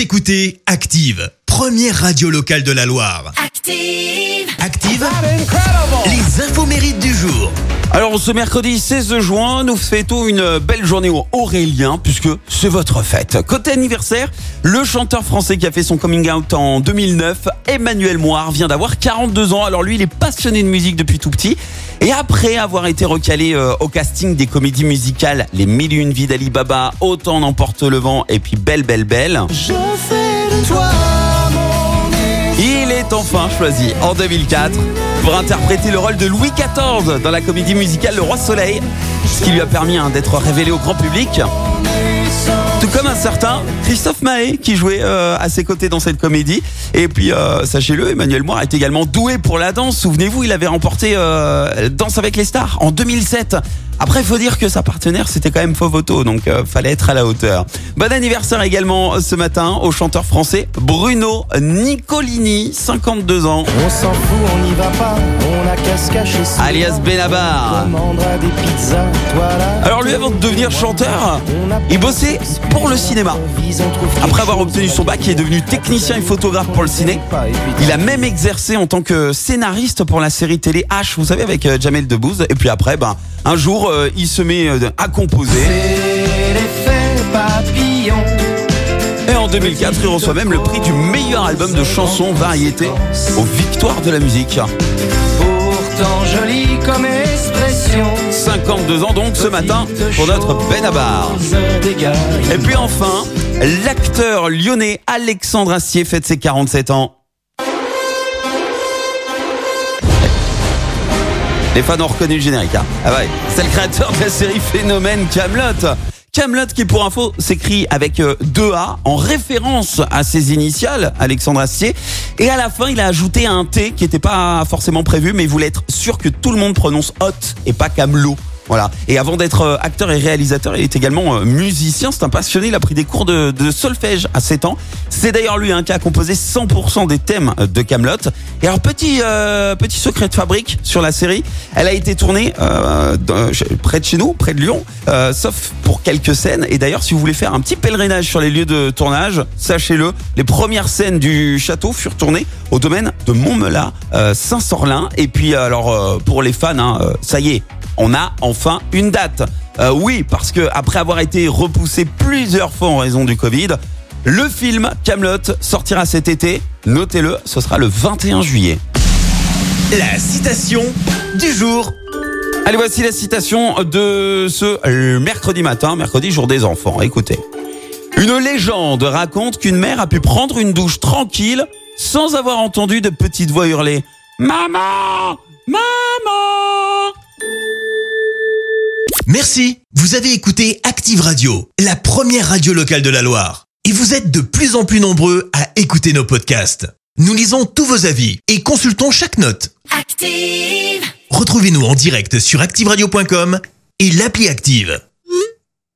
Vous écoutez Active, première radio locale de la Loire. Active. Active, les infos mérites du jour. Alors ce mercredi 16 juin, nous fêtons une belle journée au Aurélien puisque c'est votre fête. Côté anniversaire, le chanteur français qui a fait son coming out en 2009, Emmanuel Moire, vient d'avoir 42 ans. Alors lui, il est passionné de musique depuis tout petit. Et après avoir été recalé euh, au casting des comédies musicales Les Mille et Une Vies d'Ali Baba, Autant n'emporte le vent et puis Belle Belle Belle, il est enfin choisi en 2004 pour interpréter le rôle de Louis XIV dans la comédie musicale Le Roi Soleil, ce qui lui a permis hein, d'être révélé au grand public. Tout comme un certain Christophe Mahé qui jouait euh, à ses côtés dans cette comédie. Et puis, euh, sachez-le, Emmanuel Moire est également doué pour la danse. Souvenez-vous, il avait remporté euh, Danse avec les stars en 2007. Après, il faut dire que sa partenaire, c'était quand même Fovoto, donc euh, fallait être à la hauteur. Bon anniversaire également euh, ce matin au chanteur français Bruno Nicolini, 52 ans. On s'en fout, on n'y va pas, on a qu'à se cacher Alias. Benabar. On commandera des pizzas, toi là. Alors lui, avant de devenir chanteur, il bossait pour le cinéma. Après avoir obtenu son bac, il est devenu technicien et photographe pour le ciné. Il a même exercé en tant que scénariste pour la série télé H, vous savez, avec euh, Jamel Debbouze. Et puis après, ben, un jour, euh, il se met euh, à composer. C'est l'effet papillon. Et en 2004, il reçoit même le prix du meilleur album de chansons variété aux victoires de la musique. Pourtant joli comme expression. 52 ans donc ce matin pour notre Benabar. Et puis enfin, l'acteur lyonnais Alexandre Astier fête ses 47 ans. Les fans ont reconnu le générique. Hein. Ah ouais, c'est le créateur de la série Phénomène Camelot. Camelot qui pour info s'écrit avec euh, deux A en référence à ses initiales, Alexandre Astier. Et à la fin, il a ajouté un T qui n'était pas forcément prévu, mais il voulait être sûr que tout le monde prononce hot et pas Camelot. Voilà. Et avant d'être euh, acteur et réalisateur, il est également euh, musicien. C'est un passionné. Il a pris des cours de, solfège à 7 ans. C'est d'ailleurs lui hein, qui a composé 100% des thèmes euh, de Camelot. Et alors petit euh, petit secret de fabrique sur la série, elle a été tournée euh, près de chez nous, près de Lyon, euh, sauf pour quelques scènes. Et d'ailleurs, si vous voulez faire un petit pèlerinage sur les lieux de tournage, sachez-le, les premières scènes du château furent tournées au domaine de Montmelat, Saint-Sorlin. Et puis alors pour les fans, hein, ça y est, on a enfin une date. Euh, oui, parce que après avoir été repoussé plusieurs fois en raison du Covid, le film Camelot sortira cet été. Notez-le, ce sera le 21 juillet. La citation du jour. Allez, voici la citation de ce euh, mercredi matin, mercredi jour des enfants. Écoutez. Une légende raconte qu'une mère a pu prendre une douche tranquille sans avoir entendu de petites voix hurler Maman Maman Merci. Vous avez écouté Active Radio, la première radio locale de la Loire. Et vous êtes de plus en plus nombreux à écouter nos podcasts. Nous lisons tous vos avis et consultons chaque note. Active. Retrouvez-nous en direct sur activeradio.com et l'appli Active.